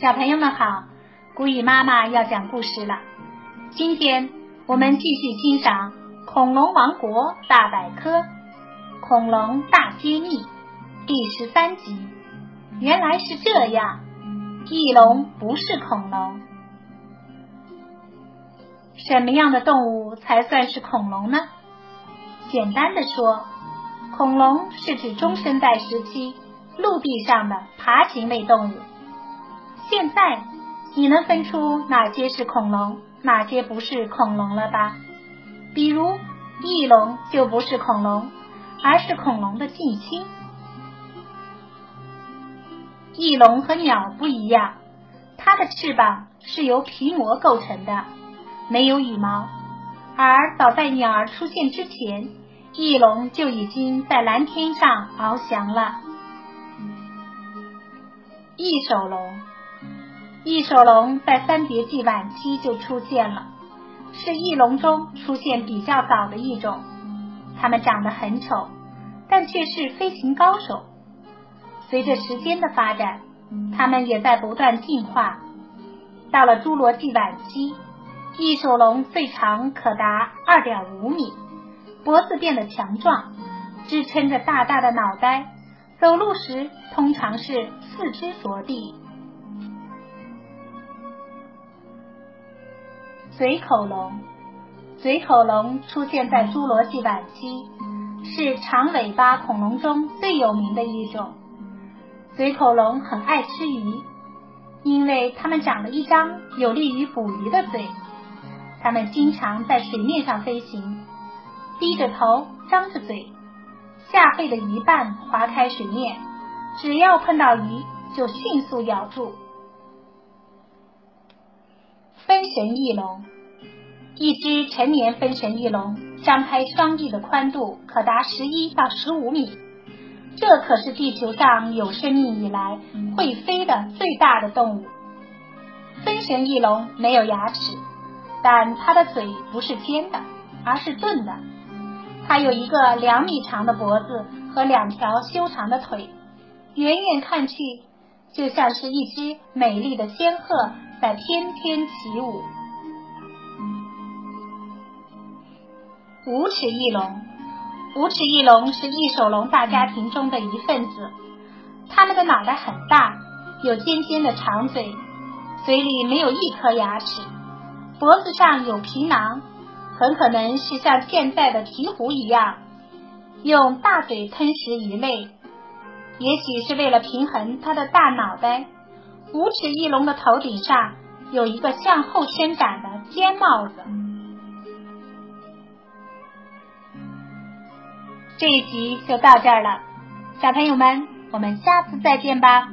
小朋友们好，古雨妈妈要讲故事了。今天我们继续欣赏《恐龙王国大百科》《恐龙大揭秘》第十三集。原来是这样，翼龙不是恐龙。什么样的动物才算是恐龙呢？简单的说，恐龙是指中生代时期陆地上的爬行类动物。现在你能分出哪些是恐龙，哪些不是恐龙了吧？比如翼龙就不是恐龙，而是恐龙的近亲。翼龙和鸟不一样，它的翅膀是由皮膜构成的，没有羽毛。而早在鸟儿出现之前，翼龙就已经在蓝天上翱翔了。翼手龙。翼手龙在三叠纪晚期就出现了，是翼龙中出现比较早的一种。它们长得很丑，但却是飞行高手。随着时间的发展，它们也在不断进化。到了侏罗纪晚期，翼手龙最长可达二点五米，脖子变得强壮，支撑着大大的脑袋，走路时通常是四肢着地。嘴口龙，嘴口龙出现在侏罗纪晚期，是长尾巴恐龙中最有名的一种。嘴口龙很爱吃鱼，因为它们长了一张有利于捕鱼的嘴。它们经常在水面上飞行，低着头，张着嘴，下背的一半划开水面，只要碰到鱼，就迅速咬住。分神翼龙，一只成年分神翼龙张开双翼的宽度可达十一到十五米，这可是地球上有生命以来会飞的最大的动物。分神翼龙没有牙齿，但它的嘴不是尖的，而是钝的。它有一个两米长的脖子和两条修长的腿，远远看去就像是一只美丽的仙鹤。在翩翩起舞。无齿翼龙，无齿翼龙是翼手龙大家庭中的一份子。它们的脑袋很大，有尖尖的长嘴，嘴里没有一颗牙齿，脖子上有皮囊，很可能是像现在的鹈鹕一样，用大嘴吞食鱼类。也许是为了平衡它的大脑袋。无齿翼龙的头顶上有一个向后伸展的尖帽子。这一集就到这儿了，小朋友们，我们下次再见吧。